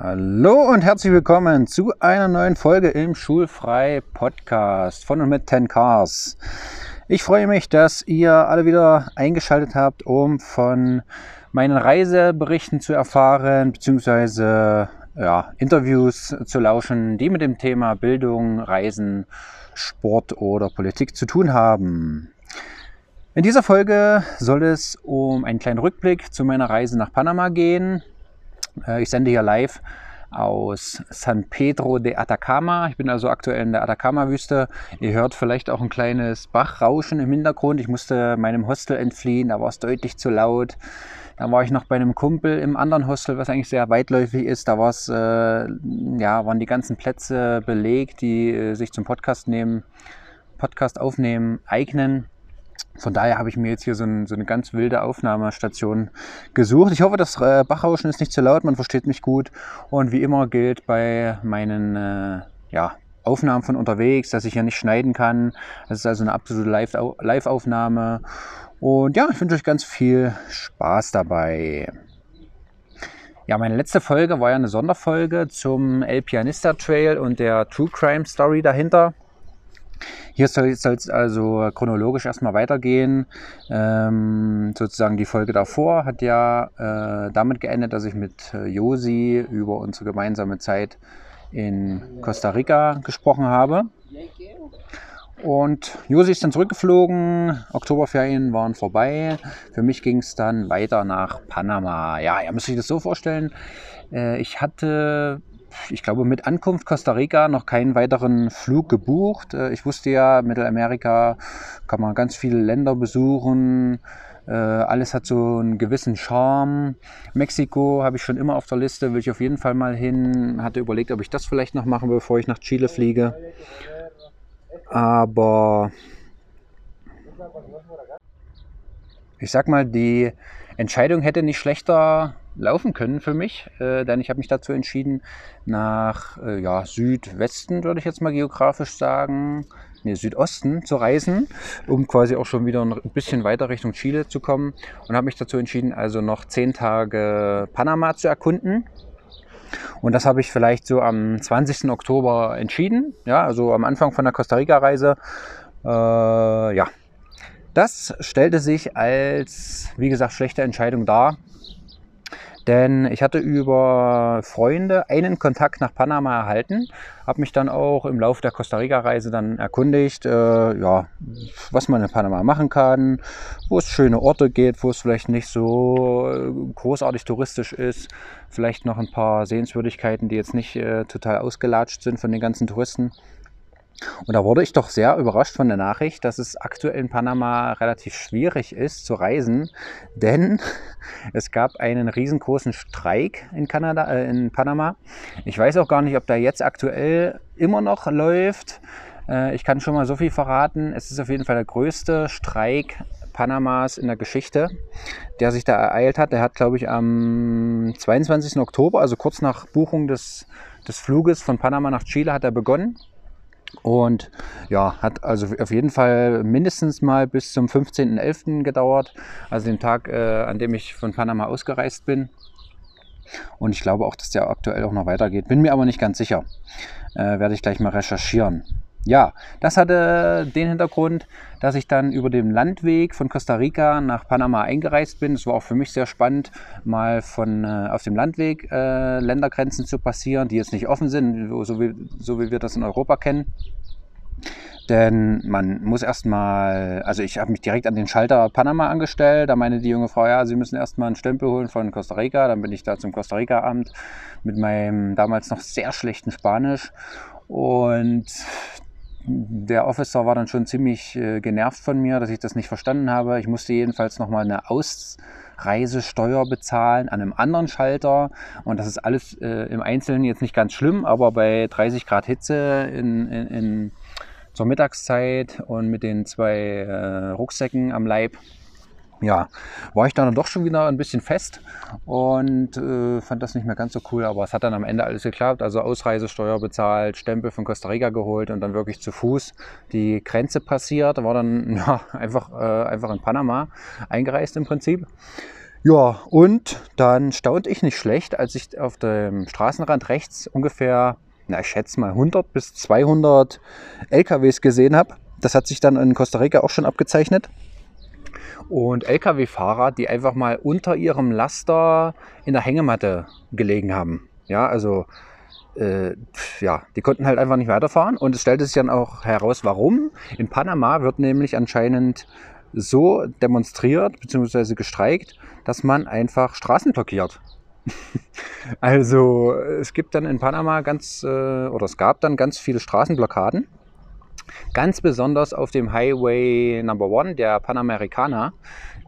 Hallo und herzlich willkommen zu einer neuen Folge im Schulfrei Podcast von und mit 10 Cars. Ich freue mich, dass ihr alle wieder eingeschaltet habt, um von meinen Reiseberichten zu erfahren, beziehungsweise ja, Interviews zu lauschen, die mit dem Thema Bildung, Reisen, Sport oder Politik zu tun haben. In dieser Folge soll es um einen kleinen Rückblick zu meiner Reise nach Panama gehen. Äh, ich sende hier live aus San Pedro de Atacama. Ich bin also aktuell in der Atacama-Wüste. Ihr hört vielleicht auch ein kleines Bachrauschen im Hintergrund. Ich musste meinem Hostel entfliehen, da war es deutlich zu laut. Dann war ich noch bei einem Kumpel im anderen Hostel, was eigentlich sehr weitläufig ist. Da war es, äh, ja, waren die ganzen Plätze belegt, die äh, sich zum Podcast nehmen, Podcast aufnehmen, eignen. Von daher habe ich mir jetzt hier so, ein, so, eine ganz wilde Aufnahmestation gesucht. Ich hoffe, das äh, Bachrauschen ist nicht zu laut, man versteht mich gut. Und wie immer gilt bei meinen äh, ja, Aufnahmen von unterwegs, dass ich ja nicht schneiden kann. Das ist also eine absolute Live-Aufnahme. Und ja, ich wünsche euch ganz viel Spaß dabei. Ja, meine letzte Folge war ja eine Sonderfolge zum El Pianista Trail und der True Crime Story dahinter. Hier soll es also chronologisch erstmal weitergehen. Ähm, sozusagen die Folge davor hat ja äh, damit geendet, dass ich mit äh, Josi über unsere gemeinsame Zeit in Costa Rica gesprochen habe. Und Josi ist dann zurückgeflogen, Oktoberferien waren vorbei. Für mich ging es dann weiter nach Panama. Ja, ihr müsst euch das so vorstellen. Äh, ich hatte ich glaube, mit Ankunft Costa Rica noch keinen weiteren Flug gebucht. Äh, ich wusste ja, Mittelamerika kann man ganz viele Länder besuchen. Äh, alles hat so einen gewissen Charme. Mexiko habe ich schon immer auf der Liste, will ich auf jeden Fall mal hin. Hatte überlegt, ob ich das vielleicht noch mache, bevor ich nach Chile fliege. Aber ich sag mal, die Entscheidung hätte nicht schlechter laufen können für mich, äh, denn ich habe mich dazu entschieden, nach äh, ja, Südwesten, würde ich jetzt mal geografisch sagen, nee, Südosten zu reisen, um quasi auch schon wieder ein bisschen weiter Richtung Chile zu kommen und habe mich dazu entschieden, also noch zehn Tage Panama zu erkunden. Und das habe ich vielleicht so am 20. Oktober entschieden, ja, also am Anfang von der Costa Rica-Reise. Äh, ja, das stellte sich als, wie gesagt, schlechte Entscheidung dar, denn ich hatte über Freunde einen Kontakt nach Panama erhalten, habe mich dann auch im Laufe der Costa Rica-Reise dann erkundigt, äh, ja, was man in Panama machen kann, wo es schöne Orte gibt, wo es vielleicht nicht so äh, großartig touristisch ist, vielleicht noch ein paar Sehenswürdigkeiten, die jetzt nicht äh, total ausgelatscht sind von den ganzen Touristen. Und da wurde ich doch sehr überrascht von der Nachricht, dass es aktuell in Panama relativ schwierig ist zu reisen, denn es gab einen riesengroßen Streik in, Kanada, äh, in Panama. Ich weiß auch gar nicht, ob der jetzt aktuell immer noch läuft. Äh, ich kann schon mal so viel verraten. Es ist auf jeden Fall der größte Streik Panamas in der Geschichte, der sich da ereilt hat. Der hat, glaube ich, am 22. Oktober, also kurz nach Buchung des, des Fluges von Panama nach Chile, hat er begonnen. Und ja, hat also auf jeden Fall mindestens mal bis zum 15.11. gedauert, also den Tag, äh, an dem ich von Panama ausgereist bin. Und ich glaube auch, dass der aktuell auch noch weitergeht. Bin mir aber nicht ganz sicher. Äh, werde ich gleich mal recherchieren. Ja, das hatte den Hintergrund, dass ich dann über den Landweg von Costa Rica nach Panama eingereist bin. Es war auch für mich sehr spannend, mal von äh, auf dem Landweg äh, Ländergrenzen zu passieren, die jetzt nicht offen sind, so wie, so wie wir das in Europa kennen. Denn man muss erstmal, also ich habe mich direkt an den Schalter Panama angestellt. Da meinte die junge Frau, ja, Sie müssen erstmal einen Stempel holen von Costa Rica. Dann bin ich da zum Costa Rica-Amt mit meinem damals noch sehr schlechten Spanisch. Und der Officer war dann schon ziemlich äh, genervt von mir, dass ich das nicht verstanden habe. Ich musste jedenfalls nochmal eine Ausreisesteuer bezahlen an einem anderen Schalter. Und das ist alles äh, im Einzelnen jetzt nicht ganz schlimm, aber bei 30 Grad Hitze in, in, in zur Mittagszeit und mit den zwei äh, Rucksäcken am Leib ja, war ich dann doch schon wieder ein bisschen fest und äh, fand das nicht mehr ganz so cool, aber es hat dann am Ende alles geklappt. Also Ausreisesteuer bezahlt, Stempel von Costa Rica geholt und dann wirklich zu Fuß die Grenze passiert. War dann ja, einfach, äh, einfach in Panama eingereist im Prinzip. Ja, und dann staunte ich nicht schlecht, als ich auf dem Straßenrand rechts ungefähr, na, ich schätze mal 100 bis 200 LKWs gesehen habe. Das hat sich dann in Costa Rica auch schon abgezeichnet. Und LKW-Fahrer, die einfach mal unter ihrem Laster in der Hängematte gelegen haben. Ja, also äh, ja, die konnten halt einfach nicht weiterfahren. Und es stellte sich dann auch heraus, warum. In Panama wird nämlich anscheinend so demonstriert bzw. gestreikt, dass man einfach Straßen blockiert. also es gibt dann in Panama ganz, äh, oder es gab dann ganz viele Straßenblockaden. Ganz besonders auf dem Highway Number One, der Panamericana.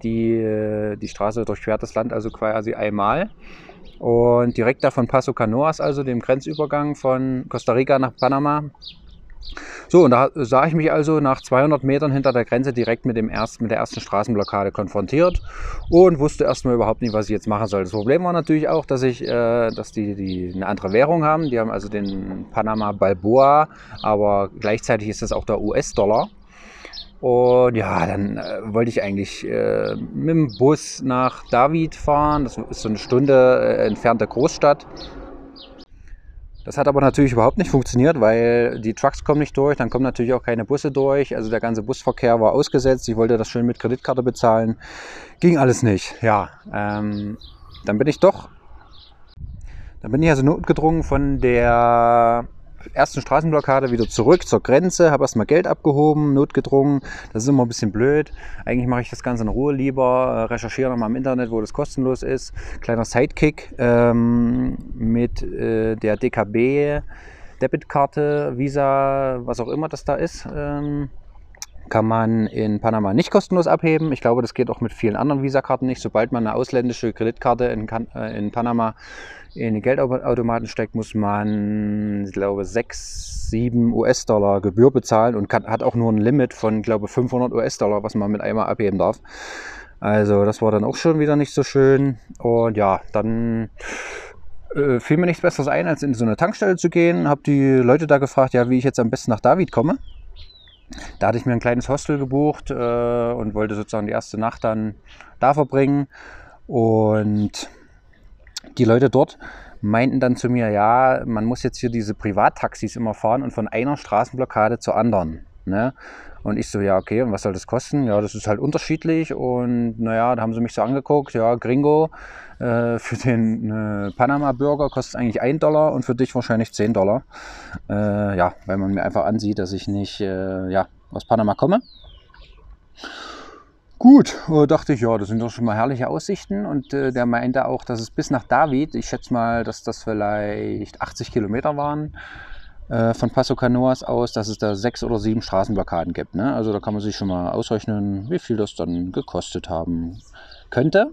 Die, äh, die Straße durchquert das Land also quasi einmal. Und direkt da von Paso Canoas, also dem Grenzübergang von Costa Rica nach Panama, so, und da sah ich mich also nach 200 Metern hinter der Grenze direkt mit, dem ersten, mit der ersten Straßenblockade konfrontiert und wusste erstmal überhaupt nicht, was ich jetzt machen soll. Das Problem war natürlich auch, dass, ich, äh, dass die, die eine andere Währung haben. Die haben also den Panama Balboa, aber gleichzeitig ist das auch der US-Dollar. Und ja, dann äh, wollte ich eigentlich äh, mit dem Bus nach David fahren. Das ist so eine Stunde äh, entfernte Großstadt. Das hat aber natürlich überhaupt nicht funktioniert, weil die Trucks kommen nicht durch, dann kommen natürlich auch keine Busse durch. Also der ganze Busverkehr war ausgesetzt. Ich wollte das schön mit Kreditkarte bezahlen. Ging alles nicht. Ja, ähm, dann bin ich doch, dann bin ich also notgedrungen von der ersten Straßenblockade wieder zurück zur Grenze, habe erstmal Geld abgehoben, notgedrungen. Das ist immer ein bisschen blöd. Eigentlich mache ich das Ganze in Ruhe lieber, äh, recherchiere nochmal im Internet, wo das kostenlos ist. Kleiner Sidekick ähm, mit äh, der DKB Debitkarte, Visa, was auch immer das da ist. Ähm, kann man in Panama nicht kostenlos abheben. Ich glaube, das geht auch mit vielen anderen Visa-Karten nicht. Sobald man eine ausländische Kreditkarte in, äh, in Panama in den Geldautomaten steckt, muss man, ich glaube, 6, 7 US-Dollar Gebühr bezahlen und kann, hat auch nur ein Limit von, glaube 500 US-Dollar, was man mit einmal abheben darf. Also das war dann auch schon wieder nicht so schön. Und ja, dann äh, fiel mir nichts Besseres ein, als in so eine Tankstelle zu gehen. Habe die Leute da gefragt, ja, wie ich jetzt am besten nach David komme. Da hatte ich mir ein kleines Hostel gebucht äh, und wollte sozusagen die erste Nacht dann da verbringen. Und die Leute dort meinten dann zu mir, ja, man muss jetzt hier diese Privattaxis immer fahren und von einer Straßenblockade zur anderen. Ne? Und ich so, ja, okay, und was soll das kosten? Ja, das ist halt unterschiedlich. Und naja, da haben sie mich so angeguckt, ja, Gringo, äh, für den äh, Panama-Bürger kostet es eigentlich 1 Dollar und für dich wahrscheinlich 10 Dollar. Äh, ja, weil man mir einfach ansieht, dass ich nicht äh, ja, aus Panama komme. Gut, äh, dachte ich, ja, das sind doch schon mal herrliche Aussichten. Und äh, der meinte auch, dass es bis nach David, ich schätze mal, dass das vielleicht 80 Kilometer waren, äh, von Paso Canoas aus, dass es da sechs oder sieben Straßenblockaden gibt. Ne? Also da kann man sich schon mal ausrechnen, wie viel das dann gekostet haben könnte.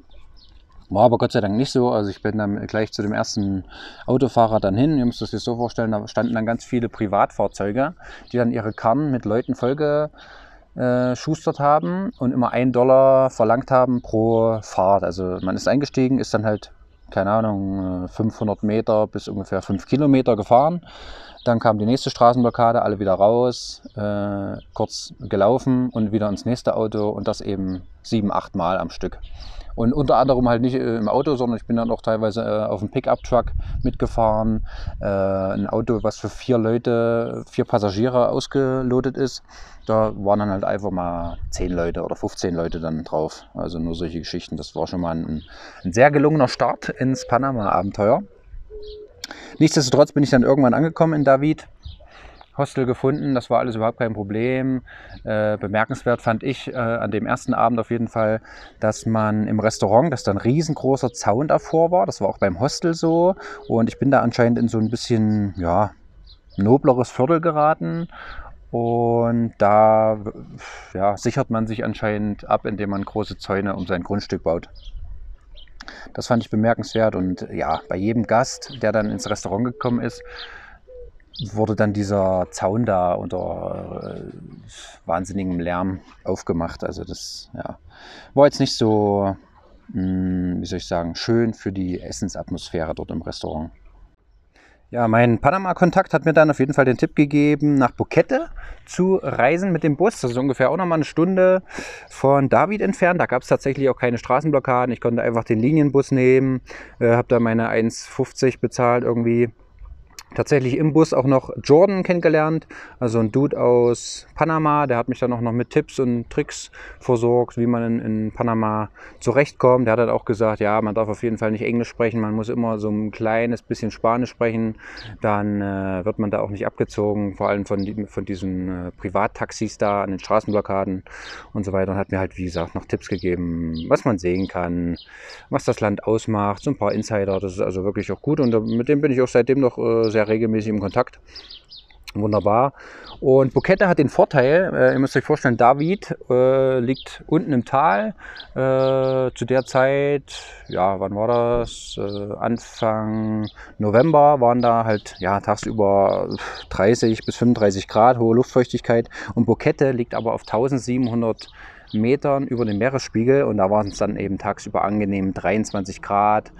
War aber Gott sei Dank nicht so. Also ich bin dann gleich zu dem ersten Autofahrer dann hin. Ihr müsst euch so vorstellen, da standen dann ganz viele Privatfahrzeuge, die dann ihre Karren mit Leuten vollge schustert haben und immer einen Dollar verlangt haben pro Fahrt. Also man ist eingestiegen, ist dann halt, keine Ahnung, 500 äh, Meter bis ungefähr 5 Kilometer gefahren. Dann kam die nächste Straßenblockade, alle wieder raus, äh, kurz gelaufen und wieder ins nächste Auto und das eben sieben, acht Mal am Stück. Und unter anderem halt nicht äh, im Auto, sondern ich bin dann auch teilweise äh, auf dem Pickup-Truck mitgefahren. Äh, ein Auto, was für vier Leute, vier Passagiere ausgelotet ist. Da waren dann halt einfach mal zehn Leute oder 15 Leute dann drauf. Also nur solche Geschichten. Das war schon mal ein, ein sehr gelungener Start ins Panama-Abenteuer. Nichtsdestotrotz bin ich dann irgendwann angekommen in David Hostel gefunden. Das war alles überhaupt kein Problem. Äh, bemerkenswert fand ich äh, an dem ersten Abend auf jeden Fall, dass man im Restaurant, dass da ein riesengroßer Zaun davor war. Das war auch beim Hostel so. Und ich bin da anscheinend in so ein bisschen, ja, nobleres Viertel geraten. Und da ja, sichert man sich anscheinend ab, indem man große Zäune um sein Grundstück baut. Das fand ich bemerkenswert und ja, bei jedem Gast, der dann ins Restaurant gekommen ist, wurde dann dieser Zaun da unter äh, wahnsinnigem Lärm aufgemacht. Also das ja, war jetzt nicht so, mh, hm, wie soll ich sagen, schön für die Essensatmosphäre dort im Restaurant. Ja, mein Panama-Kontakt hat mir dann auf jeden Fall den Tipp gegeben, nach Bukette zu reisen mit dem Bus. Das ist ungefähr auch nochmal eine Stunde von David entfernt. Da gab es tatsächlich auch keine Straßenblockaden. Ich konnte einfach den Linienbus nehmen, äh, habe da meine 1,50 bezahlt irgendwie tatsächlich im Bus auch noch Jordan kennengelernt, also ein Dude aus Panama, der hat mich dann auch noch mit Tipps und Tricks versorgt, wie man in, in Panama zurechtkommt. Der hat halt auch gesagt, ja, man darf auf jeden Fall nicht Englisch sprechen, man muss immer so ein kleines bisschen Spanisch sprechen, dann äh, wird man da auch nicht abgezogen, vor allem von, von diesen äh, Privattaxis da an den Straßenblockaden und so weiter. Und hat mir halt, wie gesagt, noch Tipps gegeben, was man sehen kann, was das Land ausmacht, so ein paar Insider, das ist also wirklich auch gut. Und mit dem bin ich auch seitdem noch äh, sehr regelmäßig im Kontakt. Wunderbar. Und Bukette hat den Vorteil, äh, ihr müsst euch vorstellen, David äh, liegt unten im Tal. Äh, zu der Zeit, ja, wann war das? Äh, Anfang November waren da halt ja, tagsüber 30 bis 35 Grad, hohe Luftfeuchtigkeit. Und Bukette liegt aber auf 1700 Metern über dem Meeresspiegel und da waren es dann eben tagsüber angenehm 23 Grad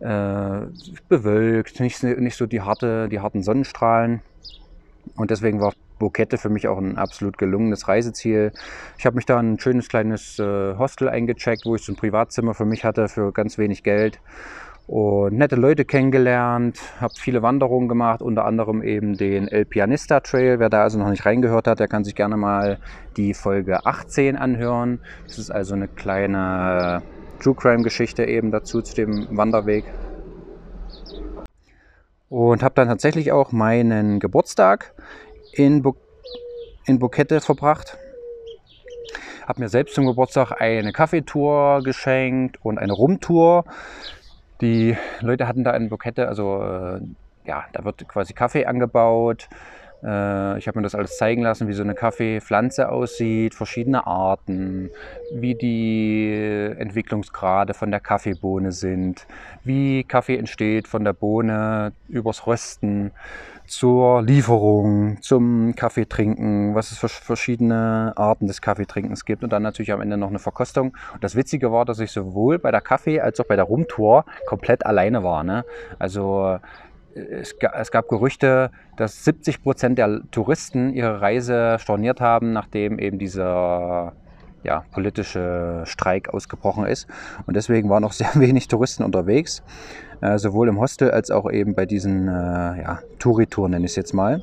äh, bewölkt, nicht, nicht so die, harte, die harten Sonnenstrahlen. Und deswegen war Bukette für mich auch ein absolut gelungenes Reiseziel. Ich habe mich da ein schönes kleines äh, Hostel eingecheckt, wo ich so ein Privatzimmer für mich hatte für ganz wenig Geld und nette Leute kennengelernt, habe viele Wanderungen gemacht, unter anderem eben den El Pianista Trail. Wer da also noch nicht reingehört hat, der kann sich gerne mal die Folge 18 anhören. Das ist also eine kleine True Crime Geschichte eben dazu zu dem Wanderweg. Und habe dann tatsächlich auch meinen Geburtstag in, Bu in Bukette verbracht. Habe mir selbst zum Geburtstag eine Kaffeetour geschenkt und eine Rumtour. Die Leute hatten da in Bukette, also äh, ja, da wird quasi Kaffee angebaut. Äh, ich habe mir das alles zeigen lassen, wie so eine Kaffeepflanze aussieht, verschiedene Arten, wie die Entwicklungsgrade von der Kaffeebohne sind, wie Kaffee entsteht von der Bohne übers Rösten zur Lieferung, zum Kaffeetrinken, was es für verschiedene Arten des Kaffeetrinkens gibt und dann natürlich am Ende noch eine Verkostung. Und das Witzige war, dass ich sowohl bei der Kaffee- als auch bei der Rumtour komplett alleine war. Ne? Also es, gab Gerüchte, dass 70 Prozent der Touristen ihre Reise storniert haben, nachdem eben dieser ja, politische Streik ausgebrochen ist. Und deswegen waren noch sehr wenig Touristen unterwegs, äh, sowohl im Hostel als auch eben bei diesen äh, ja, Touri-Tour, nenne ich es jetzt mal.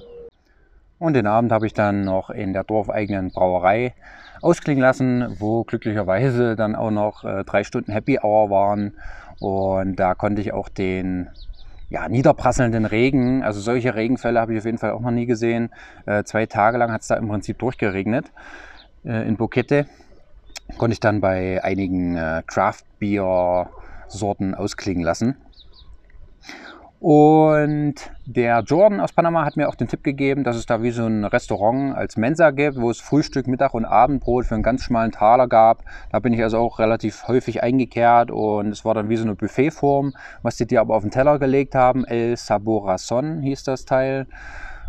Und den Abend habe ich dann noch in der dorfeigenen Brauerei ausklingen lassen, wo glücklicherweise dann auch noch äh, drei Stunden Happy Hour waren. Und da konnte ich auch den ja, niederprasselnden Regen, also solche Regenfälle habe ich auf jeden Fall auch noch nie gesehen. Äh, zwei Tage lang hat es da im Prinzip durchgeregnet äh, in Bukette. Konnte ich dann bei einigen äh, Craft Beer Sorten ausklingen lassen. Und der Jordan aus Panama hat mir auch den Tipp gegeben, dass es da wie so ein Restaurant als Mensa gibt, wo es Frühstück, Mittag und Abendbrot für einen ganz schmalen Taler gab. Da bin ich also auch relativ häufig eingekehrt und es war dann wie so eine Buffetform, was die dir aber auf den Teller gelegt haben. El Saborazon hieß das Teil.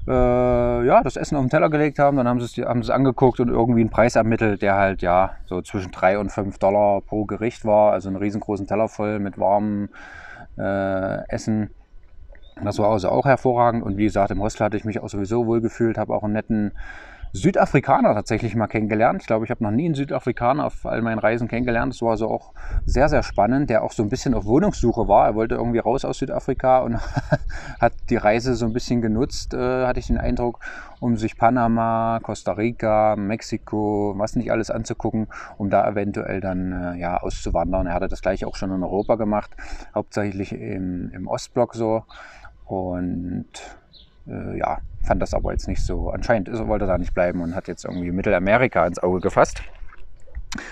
Äh, ja, das Essen auf den Teller gelegt haben, dann haben sie, es, haben sie es angeguckt und irgendwie einen Preis ermittelt, der halt ja so zwischen 3 und 5 Dollar pro Gericht war. Also einen riesengroßen Teller voll mit warmem äh, Essen. Das war also auch hervorragend und wie gesagt, im Hostel hatte ich mich auch sowieso wohl gefühlt, habe auch einen netten Südafrikaner tatsächlich mal kennengelernt. Ich glaube, ich habe noch nie einen Südafrikaner auf all meinen Reisen kennengelernt. Das war also auch sehr, sehr spannend, der auch so ein bisschen auf Wohnungssuche war. Er wollte irgendwie raus aus Südafrika und hat die Reise so ein bisschen genutzt, äh, hatte ich den Eindruck, um sich Panama, Costa Rica, Mexiko, was nicht alles anzugucken, um da eventuell dann äh, ja, auszuwandern. Er hatte das gleiche auch schon in Europa gemacht, hauptsächlich im, im Ostblock so. Und äh, ja, fand das aber jetzt nicht so. Anscheinend ist, wollte er da nicht bleiben und hat jetzt irgendwie Mittelamerika ins Auge gefasst.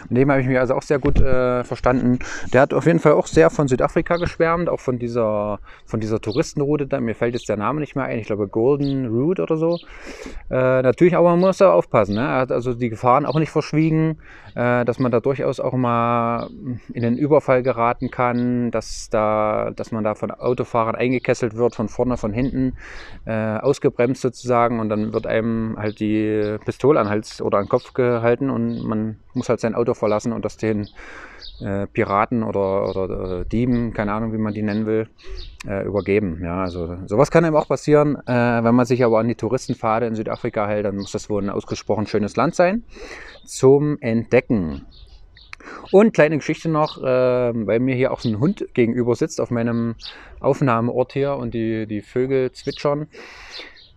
Mit dem habe ich mich also auch sehr gut äh, verstanden. Der hat auf jeden Fall auch sehr von Südafrika geschwärmt, auch von dieser, von dieser Touristenroute. Da, mir fällt jetzt der Name nicht mehr ein. Ich glaube Golden Route oder so. Äh, natürlich, aber man muss da aufpassen. Ne? Er hat also die Gefahren auch nicht verschwiegen, äh, dass man da durchaus auch mal in den Überfall geraten kann, dass, da, dass man da von Autofahrern eingekesselt wird, von vorne, von hinten, äh, ausgebremst sozusagen. Und dann wird einem halt die Pistole an Hals oder an den Kopf gehalten und man muss halt sein Auto verlassen und das den äh, Piraten oder, oder äh, Dieben, keine Ahnung, wie man die nennen will, äh, übergeben. Ja, also sowas kann eben auch passieren. Äh, wenn man sich aber an die Touristenpfade in Südafrika hält, dann muss das wohl ein ausgesprochen schönes Land sein zum Entdecken. Und kleine Geschichte noch, äh, weil mir hier auch ein Hund gegenüber sitzt auf meinem Aufnahmeort hier und die, die Vögel zwitschern,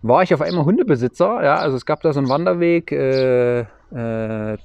war ich auf einmal Hundebesitzer. Ja, also es gab da so einen Wanderweg, äh, äh,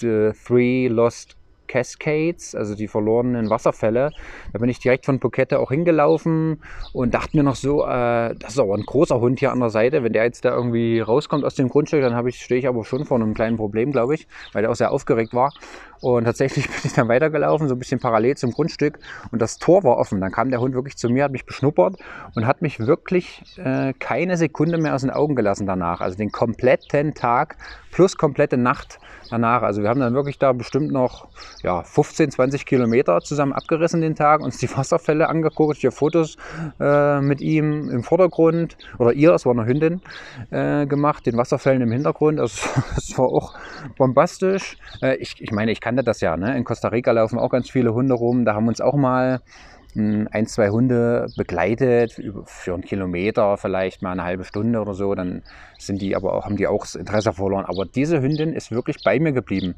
The Three Lost Cascades, also die verlorenen Wasserfälle. Da bin ich direkt von Phuket auch hingelaufen und dachte mir noch so, äh, das ist aber ein großer Hund hier an der Seite. Wenn der jetzt da irgendwie rauskommt aus dem Grundstück, dann ich, stehe ich aber schon vor einem kleinen Problem, glaube ich, weil der auch sehr aufgeregt war. Und tatsächlich bin ich dann weitergelaufen, so ein bisschen parallel zum Grundstück und das Tor war offen. Dann kam der Hund wirklich zu mir, hat mich beschnuppert und hat mich wirklich äh, keine Sekunde mehr aus den Augen gelassen danach. Also den kompletten Tag plus komplette Nacht danach. Also wir haben dann wirklich da bestimmt noch ja, 15, 20 Kilometer zusammen abgerissen den Tag, uns die Wasserfälle angeguckt, hier Fotos äh, mit ihm im Vordergrund oder ihr, es war eine Hündin, äh, gemacht, den Wasserfällen im Hintergrund. Also es war auch bombastisch. Äh, ich, ich meine, ich kannte das ja. Ne? In Costa Rica laufen auch ganz viele Hunde rum. Da haben uns auch mal ein, zwei Hunde begleitet, für einen Kilometer, vielleicht mal eine halbe Stunde oder so, dann sind die aber auch, haben die auch das Interesse verloren. Aber diese Hündin ist wirklich bei mir geblieben.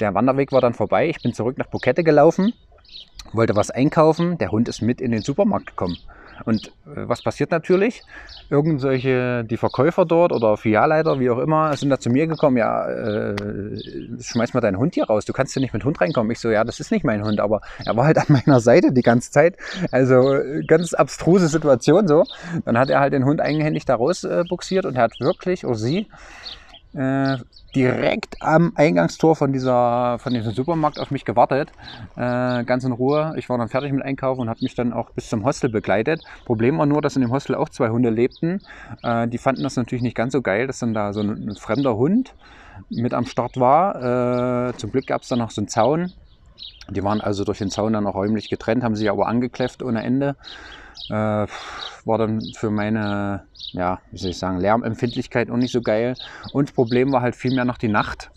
Der Wanderweg war dann vorbei, ich bin zurück nach Bukette gelaufen, wollte was einkaufen, der Hund ist mit in den Supermarkt gekommen. Und äh, was passiert natürlich? Irgendwelche, die Verkäufer dort oder Filialleiter, wie auch immer, sind da zu mir gekommen, ja, äh, schmeiß mal deinen Hund hier raus, du kannst hier nicht mit Hund reinkommen. Ich so, ja, das ist nicht mein Hund, aber er war halt an meiner Seite die ganze Zeit. Also ganz abstruse Situation so. Dann hat er halt den Hund eigenhändig da rausbuxiert äh, und er hat wirklich, oder sie, äh, direkt am Eingangstor von, dieser, von diesem Supermarkt auf mich gewartet, äh, ganz in Ruhe. Ich war dann fertig mit Einkaufen und habe mich dann auch bis zum Hostel begleitet. Problem war nur, dass in dem Hostel auch zwei Hunde lebten. Äh, die fanden das natürlich nicht ganz so geil, dass dann da so ein, ein fremder Hund mit am Start war. Äh, zum Glück gab es dann noch so einen Zaun. Die waren also durch den Zaun dann auch räumlich getrennt, haben sich aber angekläfft ohne Ende. Äh, war dann für meine, ja, wie soll ich sagen, Lärmempfindlichkeit auch nicht so geil. Und das Problem war halt vielmehr noch die Nacht.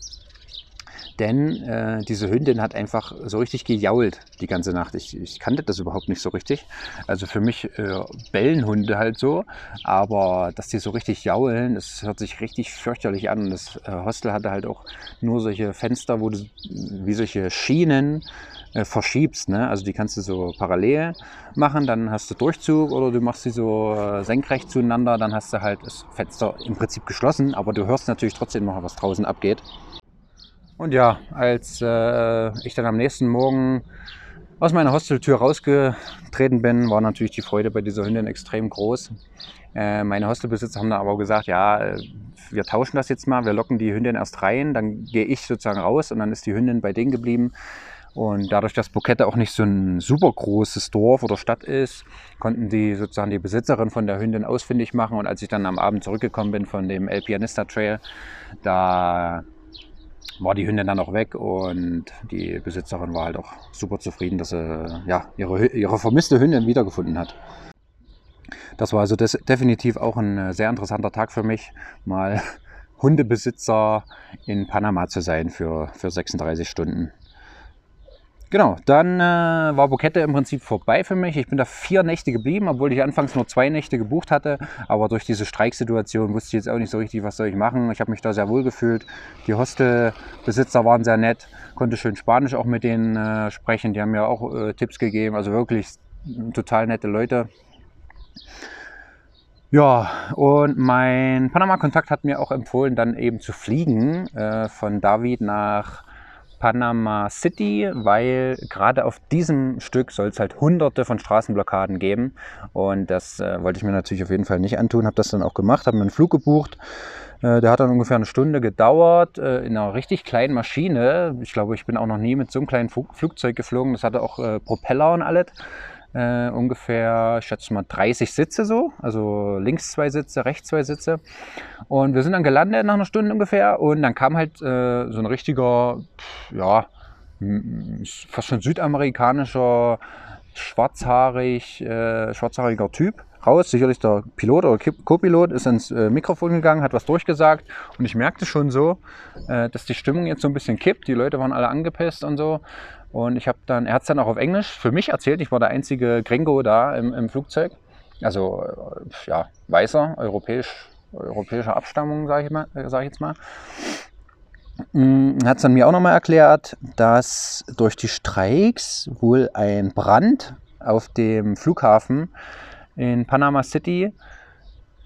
Denn äh, diese Hündin hat einfach so richtig gejault die ganze Nacht. Ich, ich kannte das überhaupt nicht so richtig. Also für mich äh, bellen Hunde halt so. Aber dass die so richtig jaulen, das hört sich richtig fürchterlich an. Das äh, Hostel hatte halt auch nur solche Fenster, wo du wie solche Schienen äh, verschiebst. Ne? Also die kannst du so parallel machen, dann hast du Durchzug oder du machst sie so äh, senkrecht zueinander, dann hast du halt das Fenster im Prinzip geschlossen, aber du hörst natürlich trotzdem noch, was draußen abgeht. Und ja, als äh, ich dann am nächsten Morgen aus meiner Hosteltür rausgetreten bin, war natürlich die Freude bei dieser Hündin extrem groß. Äh, meine Hostelbesitzer haben dann aber gesagt, ja, äh, wir tauschen das jetzt mal, wir locken die Hündin erst rein, dann gehe ich sozusagen raus und dann ist die Hündin bei denen geblieben. Und dadurch, dass Bukette auch nicht so ein super großes Dorf oder Stadt ist, konnten die sozusagen die Besitzerin von der Hündin ausfindig machen. Und als ich dann am Abend zurückgekommen bin von dem El Pianista Trail, da war die Hündin dann auch weg und die Besitzerin war halt auch super zufrieden, dass sie ja, ihre, ihre vermisste Hündin wiedergefunden hat. Das war also des, definitiv auch ein sehr interessanter Tag für mich, mal Hundebesitzer in Panama zu sein für, für 36 Stunden. Genau, dann äh, war Bukette im Prinzip vorbei für mich. Ich bin da vier Nächte geblieben, obwohl ich anfangs nur zwei Nächte gebucht hatte. Aber durch diese Streiksituation wusste ich jetzt auch nicht so richtig, was soll ich machen. Ich habe mich da sehr wohl gefühlt. Die Hostelbesitzer waren sehr nett, konnte schön Spanisch auch mit denen äh, sprechen. Die haben mir auch äh, Tipps gegeben. Also wirklich total nette Leute. Ja, und mein Panama-Kontakt hat mir auch empfohlen, dann eben zu fliegen äh, von David nach Panama City, weil gerade auf diesem Stück soll es halt hunderte von Straßenblockaden geben. Und das äh, wollte ich mir natürlich auf jeden Fall nicht antun, habe das dann auch gemacht, habe mir einen Flug gebucht. Äh, der hat dann ungefähr eine Stunde gedauert äh, in einer richtig kleinen Maschine. Ich glaube, ich bin auch noch nie mit so einem kleinen Flugzeug geflogen. Das hatte auch äh, Propeller und alles äh, ungefähr, ich schätze mal 30 Sitze so, also links zwei Sitze, rechts zwei Sitze. Und wir sind dann gelandet nach einer Stunde ungefähr und dann kam halt äh, so ein richtiger, ja, fast schon südamerikanischer, schwarzhaarig, äh, schwarzhaariger Typ raus. Sicherlich der Pilot oder Co-Pilot ist ins äh, Mikrofon gegangen, hat was durchgesagt und ich merkte schon so, äh, dass die Stimmung jetzt so ein bisschen kippt. Die Leute waren alle angepisst und so. Und ich habe dann, er hat es dann auch auf Englisch für mich erzählt. Ich war der einzige Gringo da im, im Flugzeug. Also äh, ja, weißer, europäisch, europäischer Abstammung, sage ich, mal, sag ich jetzt mal. Mm, hat es dann mir auch nochmal erklärt, dass durch die Streiks wohl ein Brand auf dem Flughafen in Panama City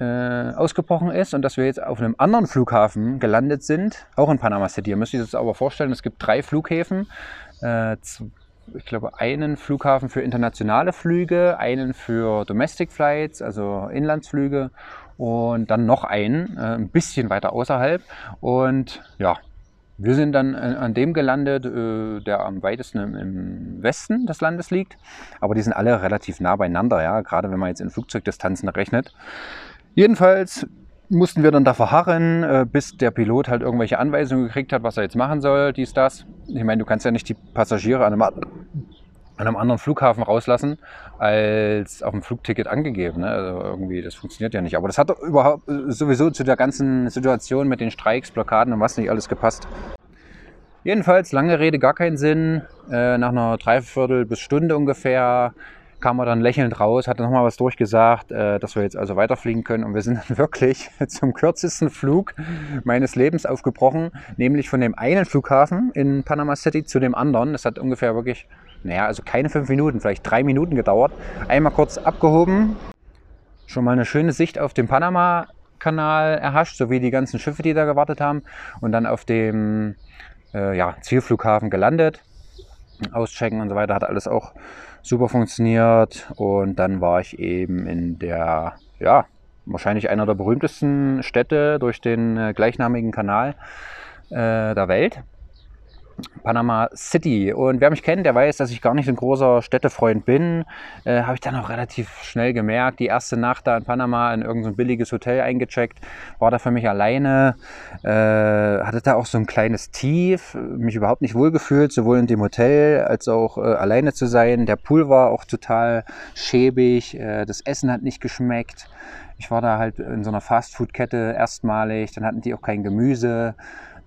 äh, ausgebrochen ist und dass wir jetzt auf einem anderen Flughafen gelandet sind, auch in Panama City. Ihr müsst euch das aber vorstellen, es gibt drei Flughäfen. Äh, ich glaube, einen Flughafen für internationale Flüge, einen für Domestic Flights, also Inlandsflüge und dann noch einen, äh, ein bisschen weiter außerhalb. Und ja, wir sind dann äh, an dem gelandet, äh, der am weitesten im Westen des Landes liegt. Aber die sind alle relativ nah beieinander, ja, gerade wenn man jetzt in Flugzeugdistanzen rechnet. Jedenfalls mussten wir dann da verharren, äh, bis der Pilot halt irgendwelche Anweisungen gekriegt hat, was er jetzt machen soll, dies, das. Ich meine, du kannst ja nicht die Passagiere an einem, an einem anderen Flughafen rauslassen, als auf dem Flugticket angegeben. Ne? Also irgendwie, das funktioniert ja nicht. Aber das hat überhaupt sowieso zu der ganzen Situation mit den Streiks, Blockaden und was nicht alles gepasst. Jedenfalls, lange Rede, gar keinen Sinn. Äh, nach einer Dreiviertel bis Stunde ungefähr kam er dann lächelnd raus, hat nochmal was durchgesagt, äh, dass wir jetzt also weiterfliegen können. Und wir sind dann wirklich zum kürzesten Flug meines Lebens aufgebrochen, nämlich von dem einen Flughafen in Panama City zu dem anderen. Das hat ungefähr wirklich, naja, also keine fünf Minuten, vielleicht drei Minuten gedauert. Einmal kurz abgehoben, schon mal eine schöne Sicht auf den Panama-Kanal erhascht, sowie die ganzen Schiffe, die da gewartet haben. Und dann auf dem äh, ja, Zielflughafen gelandet, auschecken und so weiter, hat alles auch super funktioniert. Und dann war ich eben in der, ja, wahrscheinlich einer der berühmtesten Städte durch den äh, gleichnamigen Kanal äh, der Welt. Panama City. Und wer mich kennt, der weiß, dass ich gar nicht ein großer Städtefreund bin. Äh, Habe ich dann auch relativ schnell gemerkt. Die erste Nacht da in Panama in irgendein billiges Hotel eingecheckt, war da für mich alleine. Äh, hatte da auch so ein kleines Tief, mich überhaupt nicht wohlgefühlt, sowohl in dem Hotel als auch äh, alleine zu sein. Der Pool war auch total schäbig. Äh, das Essen hat nicht geschmeckt. Ich war da halt in so einer Fastfood-Kette erstmalig. Dann hatten die auch kein Gemüse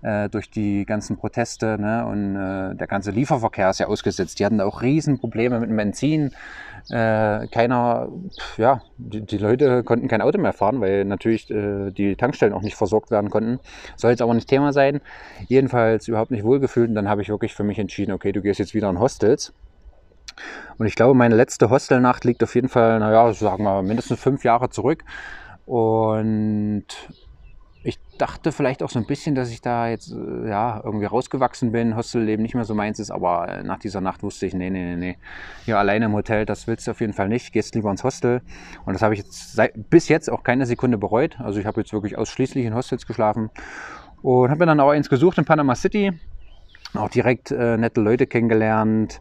äh, durch die ganzen Proteste ne? und äh, der ganze Lieferverkehr ist ja ausgesetzt. Die hatten auch Riesenprobleme mit dem Benzin. Äh, keiner, ja, die, die, Leute konnten kein Auto mehr fahren, weil natürlich äh, die Tankstellen auch nicht versorgt werden konnten. Soll jetzt aber nicht Thema sein. Jedenfalls überhaupt nicht wohlgefühlt und dann habe ich wirklich für mich entschieden, okay, du gehst jetzt wieder in Hostels. Und ich glaube, meine letzte Hostelnacht liegt auf jeden Fall, naja, sagen wir mindestens fünf Jahre zurück. Und ich dachte vielleicht auch so ein bisschen, dass ich da jetzt äh, ja, irgendwie rausgewachsen bin, Hostelleben nicht mehr so meins ist, aber äh, nach dieser Nacht wusste ich, nee, nee, nee, nee, hier alleine im Hotel, das willst du auf jeden Fall nicht, gehst lieber ins Hostel. Und das habe ich jetzt seit, bis jetzt auch keine Sekunde bereut. Also ich habe jetzt wirklich ausschließlich in Hostels geschlafen und habe mir dann auch eins gesucht in Panama City, auch direkt äh, nette Leute kennengelernt.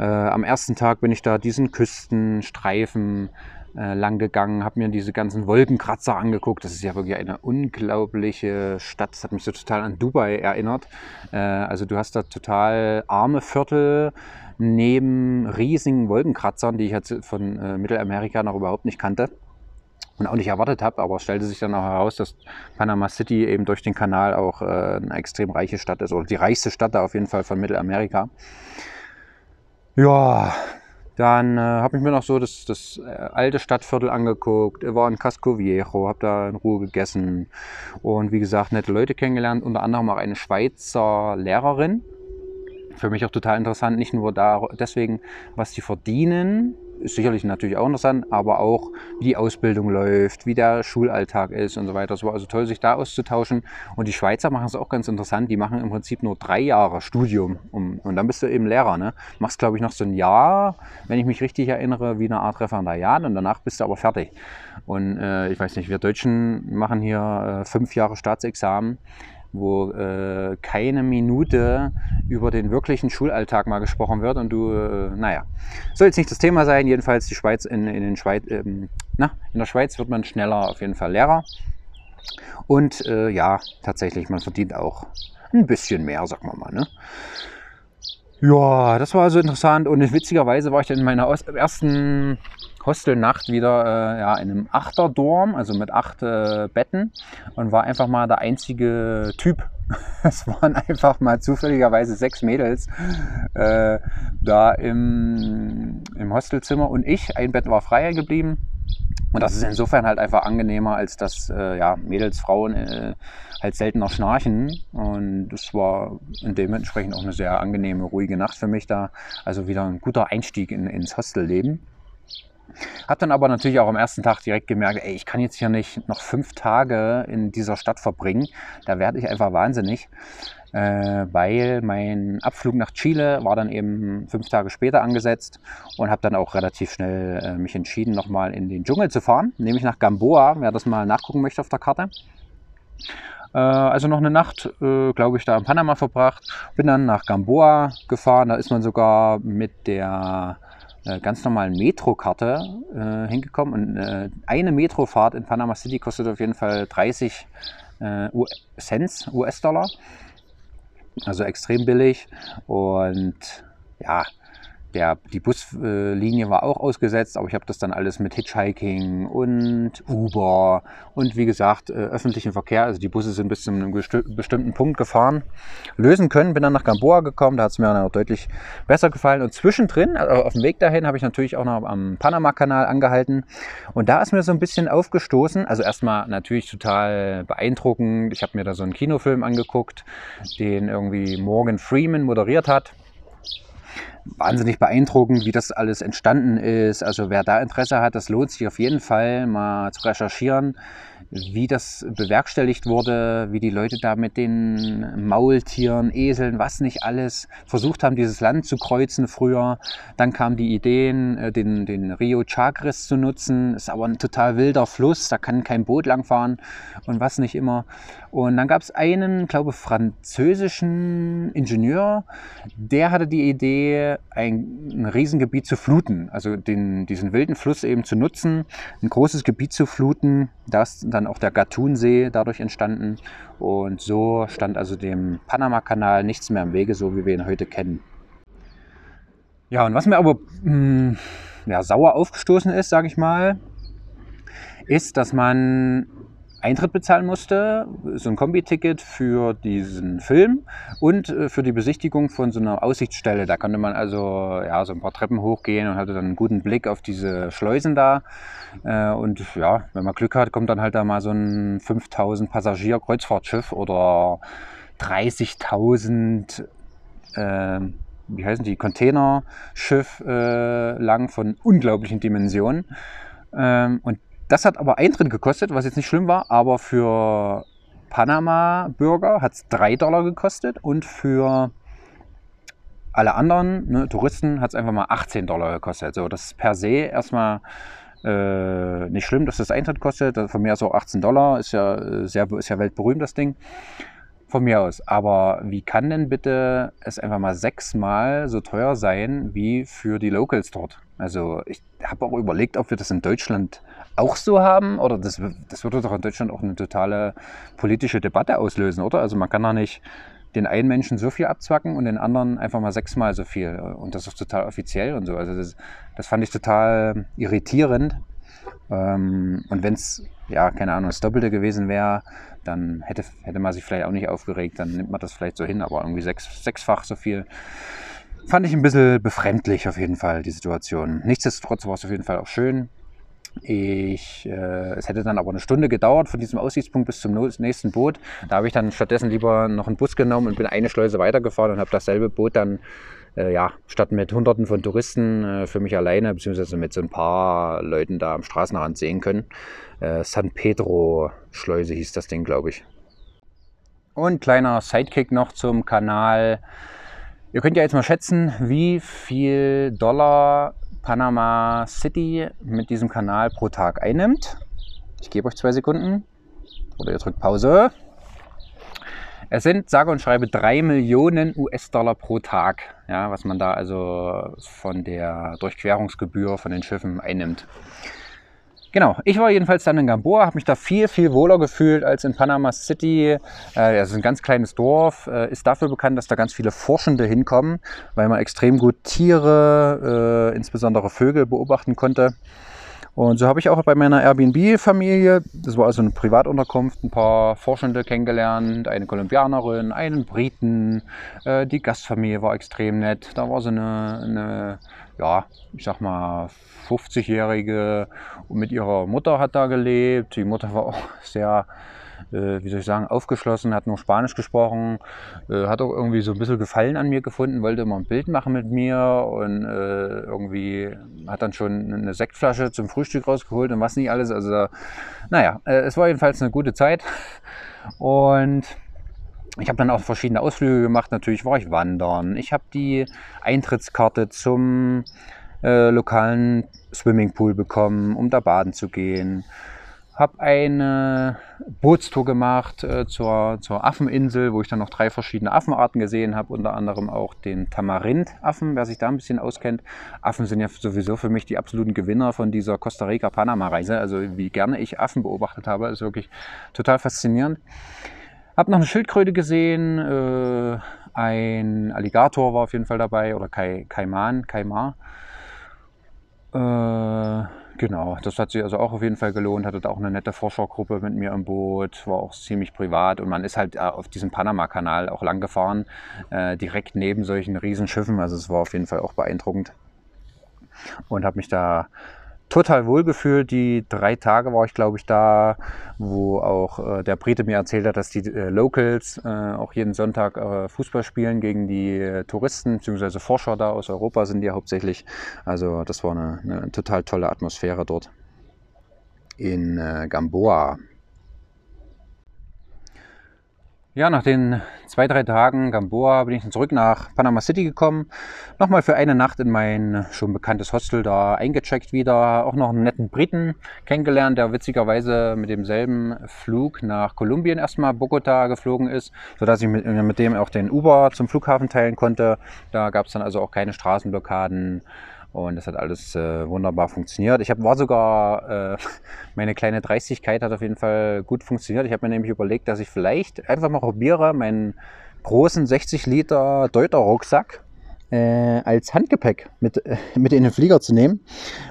Äh, am ersten Tag bin ich da diesen Küstenstreifen äh, lang gegangen, habe mir diese ganzen Wolkenkratzer angeguckt. Das ist ja wirklich eine unglaubliche Stadt. Das hat mich so total an Dubai erinnert. Äh, also du hast da total arme Viertel neben riesigen Wolkenkratzern, die ich jetzt von äh, Mittelamerika noch überhaupt nicht kannte und auch nicht erwartet habe, aber es stellte sich dann auch heraus, dass Panama City eben durch den Kanal auch äh, eine extrem reiche Stadt ist oder die reichste Stadt da auf jeden Fall von Mittelamerika. Ja, dann äh, habe ich mir noch so das, das äh, alte Stadtviertel angeguckt, war in Casco Viejo, habe da in Ruhe gegessen und wie gesagt nette Leute kennengelernt, unter anderem auch eine Schweizer Lehrerin. Für mich auch total interessant, nicht nur da, deswegen, was die verdienen, ist sicherlich natürlich auch interessant, aber auch wie die Ausbildung läuft, wie der Schulalltag ist und so weiter. Es war also toll, sich da auszutauschen. Und die Schweizer machen es auch ganz interessant. Die machen im Prinzip nur drei Jahre Studium um, und dann bist du eben Lehrer. Ne? Machst, glaube ich, noch so ein Jahr, wenn ich mich richtig erinnere, wie eine Art Referendariat und danach bist du aber fertig. Und äh, ich weiß nicht, wir Deutschen machen hier äh, fünf Jahre Staatsexamen wo äh, keine Minute über den wirklichen Schulalltag mal gesprochen wird und du, äh, naja, soll jetzt nicht das Thema sein, jedenfalls die Schweiz, in, in, den Schweiz, ähm, na, in der Schweiz wird man schneller auf jeden Fall Lehrer und äh, ja, tatsächlich, man verdient auch ein bisschen mehr, sagen wir mal, ne? Ja, das war also interessant und witzigerweise war ich dann in meiner ersten Hostelnacht wieder äh, ja, in einem Achterdorm, also mit acht äh, Betten und war einfach mal der einzige Typ Es waren einfach mal zufälligerweise sechs Mädels äh, da im, im Hostelzimmer und ich. Ein Bett war frei geblieben. Und das ist insofern halt einfach angenehmer, als dass äh, ja, Mädels, Frauen äh, halt seltener schnarchen. Und das war dementsprechend auch eine sehr angenehme, ruhige Nacht für mich da. Also wieder ein guter Einstieg in, ins Hostelleben. Hab dann aber natürlich auch am ersten Tag direkt gemerkt, ey, ich kann jetzt hier nicht noch fünf Tage in dieser Stadt verbringen. Da werde ich einfach wahnsinnig, äh, weil mein Abflug nach Chile war dann eben fünf Tage später angesetzt und habe dann auch relativ schnell äh, mich entschieden, nochmal in den Dschungel zu fahren, nämlich nach Gamboa, wer das mal nachgucken möchte auf der Karte. Äh, also noch eine Nacht, äh, glaube ich, da in Panama verbracht. Bin dann nach Gamboa gefahren. Da ist man sogar mit der ganz normalen Metrokarte äh, hingekommen. Und äh, eine Metrofahrt in Panama City kostet auf jeden Fall 30 äh, Cent, US-Dollar. Also extrem billig. Und ja, der, die Buslinie war auch ausgesetzt, aber ich habe das dann alles mit Hitchhiking und Uber und wie gesagt äh, öffentlichen Verkehr, also die Busse sind bis zu einem bestimmten Punkt gefahren, lösen können. Bin dann nach Gamboa gekommen, da hat es mir dann auch deutlich besser gefallen. Und zwischendrin, also auf dem Weg dahin, habe ich natürlich auch noch am Panama-Kanal angehalten. Und da ist mir so ein bisschen aufgestoßen, also erstmal natürlich total beeindruckend. Ich habe mir da so einen Kinofilm angeguckt, den irgendwie Morgan Freeman moderiert hat wahnsinnig beeindruckend, wie das alles entstanden ist. Also wer da Interesse hat, das lohnt sich auf jeden Fall mal zu recherchieren wie das bewerkstelligt wurde, wie die Leute da mit den Maultieren, Eseln, was nicht alles versucht haben, dieses Land zu kreuzen früher. Dann kamen die Ideen, äh, den, den Rio Chagres zu nutzen. Ist aber ein total wilder Fluss, da kann kein Boot langfahren und was nicht immer. Und dann gab es einen, glaube französischen Ingenieur, der hatte die Idee, ein, ein Riesengebiet zu fluten, also den, diesen wilden Fluss eben zu nutzen, ein großes Gebiet zu fluten, das dann auch der Gatun-See dadurch entstanden. Und so stand also dem Panama-Kanal nichts mehr im Wege, so wie wir ihn heute kennen. Ja, und was mir aber mh, hm, ja, sauer aufgestoßen ist, sage ich mal, ist, dass man Eintritt bezahlen musste, so ein Kombi-Ticket für diesen Film und äh, für die Besichtigung von so einer Aussichtsstelle. Da konnte man also ja, so ein paar Treppen hochgehen und hatte dann einen guten Blick auf diese Schleusen da. Äh, und ja, wenn man Glück hat, kommt dann halt da mal so ein 5000 Passagier Kreuzfahrtschiff oder 30.000 äh, wie heißen die, Containerschiff äh, lang von unglaublichen Dimensionen. Ähm, und das hat aber Eintritt gekostet, was jetzt nicht schlimm war, aber für Panama-Bürger hat es 3 Dollar gekostet und für alle anderen ne, Touristen hat es einfach mal 18 Dollar gekostet. So, das ist per se erstmal äh, nicht schlimm, dass das Eintritt kostet. Von mir aus auch 18 Dollar, ist ja, sehr, ist ja weltberühmt das Ding. Von mir aus. Aber wie kann denn bitte es einfach mal sechsmal so teuer sein wie für die Locals dort? Also ich habe auch überlegt, ob wir das in Deutschland auch so haben? Oder das, das würde doch in Deutschland auch eine totale politische Debatte auslösen, oder? Also man kann doch nicht den einen Menschen so viel abzwacken und den anderen einfach mal sechsmal so viel. Und das ist total offiziell und so. Also das, das fand ich total irritierend. Ähm, und wenn es, ja, keine Ahnung, das Doppelte gewesen wäre, dann hätte, hätte man sich vielleicht auch nicht aufgeregt. Dann nimmt man das vielleicht so hin, aber irgendwie sechs, sechsfach so viel. Fand ich ein bisschen befremdlich auf jeden Fall, die Situation. Nichtsdestotrotz war es auf jeden Fall auch schön. Ich, äh, es hätte dann aber eine Stunde gedauert von diesem Aussichtspunkt bis zum nächsten Boot. Da habe ich dann stattdessen lieber noch einen Bus genommen und bin eine Schleuse weitergefahren und habe dasselbe Boot dann, äh, ja, statt mit Hunderten von Touristen äh, für mich alleine, beziehungsweise mit so ein paar Leuten da am Straßenrand sehen können. Äh, San Pedro Schleuse hieß das Ding, glaube ich. Und kleiner Sidekick noch zum Kanal. Ihr könnt ja jetzt mal schätzen, wie viel Dollar Panama City mit diesem Kanal pro Tag einnimmt. Ich gebe euch zwei Sekunden. Oder ihr drückt Pause. Es sind sage und schreibe 3 Millionen US-Dollar pro Tag, ja, was man da also von der Durchquerungsgebühr von den Schiffen einnimmt. Genau, ich war jedenfalls dann in Gamboa, habe mich da viel, viel wohler gefühlt als in Panama City. Äh, das ist ein ganz kleines Dorf, äh, ist dafür bekannt, dass da ganz viele Forschende hinkommen, weil man extrem gut Tiere, äh, insbesondere Vögel, beobachten konnte. Und so habe ich auch bei meiner Airbnb-Familie, das war also eine Privatunterkunft, ein paar Forschende kennengelernt, eine Kolumbianerin, einen Briten, äh, die Gastfamilie war extrem nett. Da war so eine, eine ja, ich sag mal, 50-Jährige mit ihrer Mutter hat da gelebt. Die Mutter war auch sehr äh, wie soll ich sagen, aufgeschlossen, hat nur Spanisch gesprochen, äh, hat auch irgendwie so ein bisschen Gefallen an mir gefunden, wollte immer ein Bild machen mit mir und äh, irgendwie hat dann schon eine Sektflasche zum Frühstück rausgeholt und was nicht alles. Also, naja, äh, es war jedenfalls eine gute Zeit und ich habe dann auch verschiedene Ausflüge gemacht. Natürlich war ich wandern. Ich habe die Eintrittskarte zum äh, lokalen Swimmingpool bekommen, um da baden zu gehen habe eine Bootstour gemacht äh, zur, zur Affeninsel, wo ich dann noch drei verschiedene Affenarten gesehen habe, unter anderem auch den Tamarind-Affen, wer sich da ein bisschen auskennt. Affen sind ja sowieso für mich die absoluten Gewinner von dieser Costa Rica-Panama-Reise. Also wie gerne ich Affen beobachtet habe, ist wirklich total faszinierend. Habe noch eine Schildkröte gesehen, äh, ein Alligator war auf jeden Fall dabei oder Kai, Kaiman, Kaimar. Äh, Genau, das hat sich also auch auf jeden Fall gelohnt. Hatte auch eine nette Forschergruppe mit mir im Boot, war auch ziemlich privat und man ist halt äh, auf diesem Panama-Kanal auch lang gefahren, äh, direkt neben solchen Riesenschiffen. Also es war auf jeden Fall auch beeindruckend und habe mich da total wohlgefühlt. Die drei Tage war ich, glaube ich, da, wo auch äh, der Brite mir erzählt hat, dass die äh, Locals äh, auch jeden Sonntag äh, Fußball spielen gegen die äh, Touristen bzw. Forscher da aus Europa sind die ja hauptsächlich. Also das war eine, eine total tolle Atmosphäre dort in äh, Gamboa. Ja, nach den zwei, drei Tagen Gamboa bin ich dann zurück nach Panama City gekommen. Nochmal für eine Nacht in mein schon bekanntes Hostel da eingecheckt wieder. Auch noch einen netten Briten kennengelernt, der witzigerweise mit demselben Flug nach Kolumbien erstmal Bogota geflogen ist, sodass ich mit, mit dem auch den Uber zum Flughafen teilen konnte. Da gab es dann also auch keine Straßenblockaden und das hat alles äh, wunderbar funktioniert. Ich hab, war sogar, äh, meine kleine Dreistigkeit hat auf jeden Fall gut funktioniert. Ich habe mir nämlich überlegt, dass ich vielleicht einfach mal probiere, meinen großen 60 Liter Deuter Rucksack äh, als Handgepäck mit, mit in den Flieger zu nehmen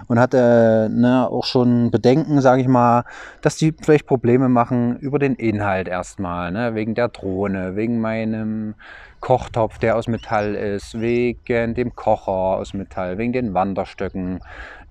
und hatte ne, auch schon Bedenken, sage ich mal, dass die vielleicht Probleme machen über den Inhalt erstmal, ne, wegen der Drohne, wegen meinem Kochtopf, der aus Metall ist, wegen dem Kocher aus Metall, wegen den Wanderstöcken.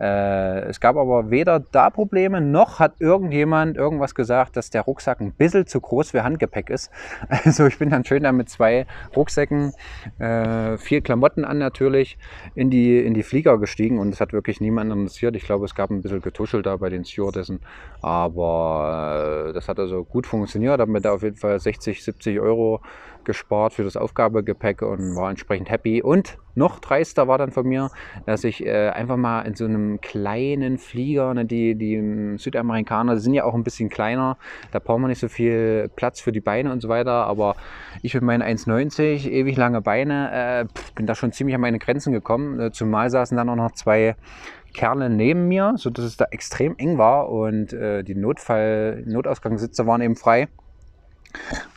Äh, es gab aber weder da Probleme, noch hat irgendjemand irgendwas gesagt, dass der Rucksack ein bisschen zu groß für Handgepäck ist. Also ich bin dann schön da mit zwei Rucksäcken, äh, vier Klamotten an natürlich, in die, in die Flieger gestiegen und es hat wirklich niemanden interessiert. Ich glaube, es gab ein bisschen getuschelt da bei den Stewardessen, aber äh, das hat also gut funktioniert. Habe mir da auf jeden Fall 60, 70 Euro gespart für das Aufgabegepäck und war entsprechend happy. Und noch dreister war dann von mir, dass ich äh, einfach mal in so einem kleinen Flieger, ne, die, die Südamerikaner die sind ja auch ein bisschen kleiner, da braucht man nicht so viel Platz für die Beine und so weiter, aber ich mit meinen 1,90, ewig lange Beine, äh, bin da schon ziemlich an meine Grenzen gekommen. Äh, zumal saßen dann auch noch zwei Kerle neben mir, sodass es da extrem eng war und äh, die Notfall Notausgangssitze waren eben frei.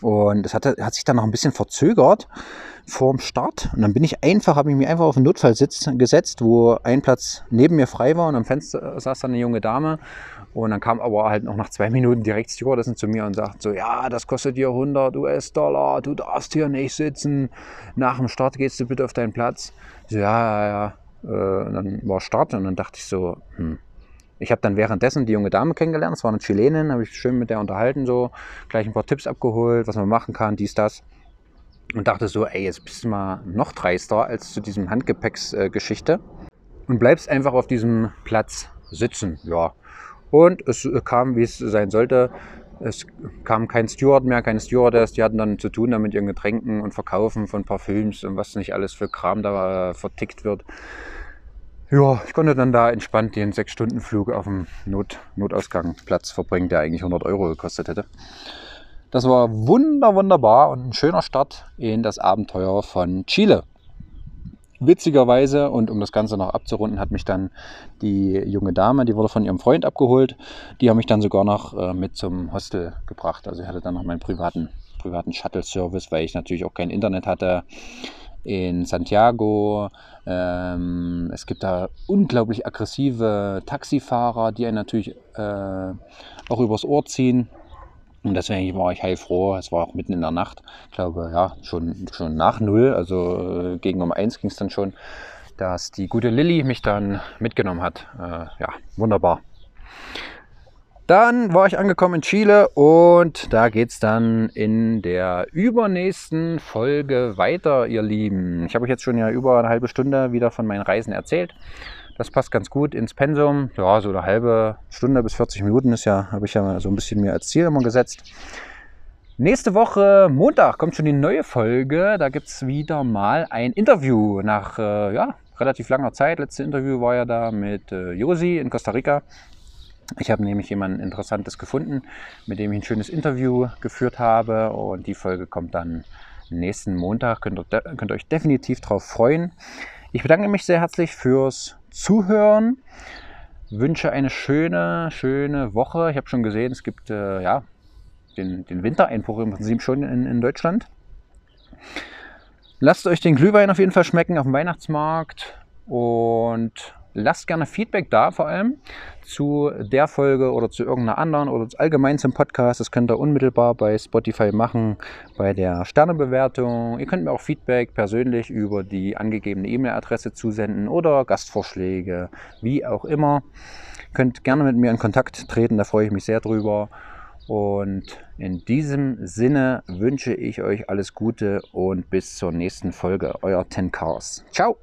Und das hat, hat sich dann noch ein bisschen verzögert vorm Start. Und dann bin ich einfach, habe ich mich einfach auf den Notfallsitz gesetzt, wo ein Platz neben mir frei war und am Fenster saß dann eine junge Dame. Und dann kam aber halt noch nach zwei Minuten direkt Stewardessen zu mir und sagt so, ja, das kostet dir 100 US-Dollar, du darfst hier nicht sitzen. Nach dem Start gehst du bitte auf deinen Platz. So, ja, ja, ja. Äh, und dann war Start und dann dachte ich so, hm, ich habe dann währenddessen die junge Dame kennengelernt, das war eine Chilenin, habe ich schön mit der unterhalten, so gleich ein paar Tipps abgeholt, was man machen kann, dies, das. Und dachte so, ey, jetzt bist du mal noch dreister als zu diesem Handgepäcksgeschichte äh, und bleibst einfach auf diesem Platz sitzen. Ja. Und es kam, wie es sein sollte. Es kam kein Steward mehr, keine Stewardess. Die hatten dann zu tun damit ihren Getränken und Verkaufen von Parfüms und was nicht alles für Kram da äh, vertickt wird. Ja, ich konnte dann da entspannt den 6-Stunden-Flug auf dem Not Notausgangsplatz verbringen, der eigentlich 100 Euro gekostet hätte. Das war wunder, wunderbar und ein schöner Start in das Abenteuer von Chile. Witzigerweise, und um das Ganze noch abzurunden, hat mich dann die junge Dame, die wurde von ihrem Freund abgeholt, die haben mich dann sogar noch äh, mit zum Hostel gebracht. Also ich hatte dann noch meinen privaten, privaten Shuttle-Service, weil ich natürlich auch kein Internet hatte in Santiago. Ähm, es gibt da unglaublich aggressive Taxifahrer, die einen natürlich äh, auch übers Ohr ziehen. Und deswegen war ich heilfroh. Es war auch mitten in der Nacht. Ich glaube, ja, schon, schon nach Null, also äh, gegen um eins ging es dann schon, dass die gute Lilly mich dann mitgenommen hat. Äh, ja, wunderbar. Dann war ich angekommen in Chile und da geht es dann in der übernächsten Folge weiter, ihr Lieben. Ich habe euch jetzt schon ja über eine halbe Stunde wieder von meinen Reisen erzählt. Das passt ganz gut ins Pensum. Ja, so eine halbe Stunde bis 40 Minuten ist ja, habe ich ja so ein bisschen mir als Ziel immer gesetzt. Nächste Woche, Montag, kommt schon die neue Folge. Da gibt es wieder mal ein Interview nach äh, ja, relativ langer Zeit. Letzte Interview war ja da mit äh, Josi in Costa Rica. Ich habe nämlich jemanden Interessantes gefunden, mit dem ich ein schönes Interview geführt habe und die Folge kommt dann nächsten Montag. Könnt ihr, könnt euch definitiv darauf freuen. Ich bedanke mich sehr herzlich fürs Zuhören. Wünsche eine schöne, schöne Woche. Ich habe schon gesehen, es gibt äh, ja, den, den Wintereinbruch im Prinzip schon in, in Deutschland. Lasst euch den Glühwein auf jeden Fall schmecken auf dem Weihnachtsmarkt und Lasst gerne Feedback da, vor allem zu der Folge oder zu irgendeiner anderen oder allgemein zum Podcast. Das könnt ihr unmittelbar bei Spotify machen, bei der Sternebewertung. Ihr könnt mir auch Feedback persönlich über die angegebene E-Mail-Adresse zusenden oder Gastvorschläge, wie auch immer. Könnt gerne mit mir in Kontakt treten, da freue ich mich sehr drüber. Und in diesem Sinne wünsche ich euch alles Gute und bis zur nächsten Folge. Euer Ten Cars. Ciao!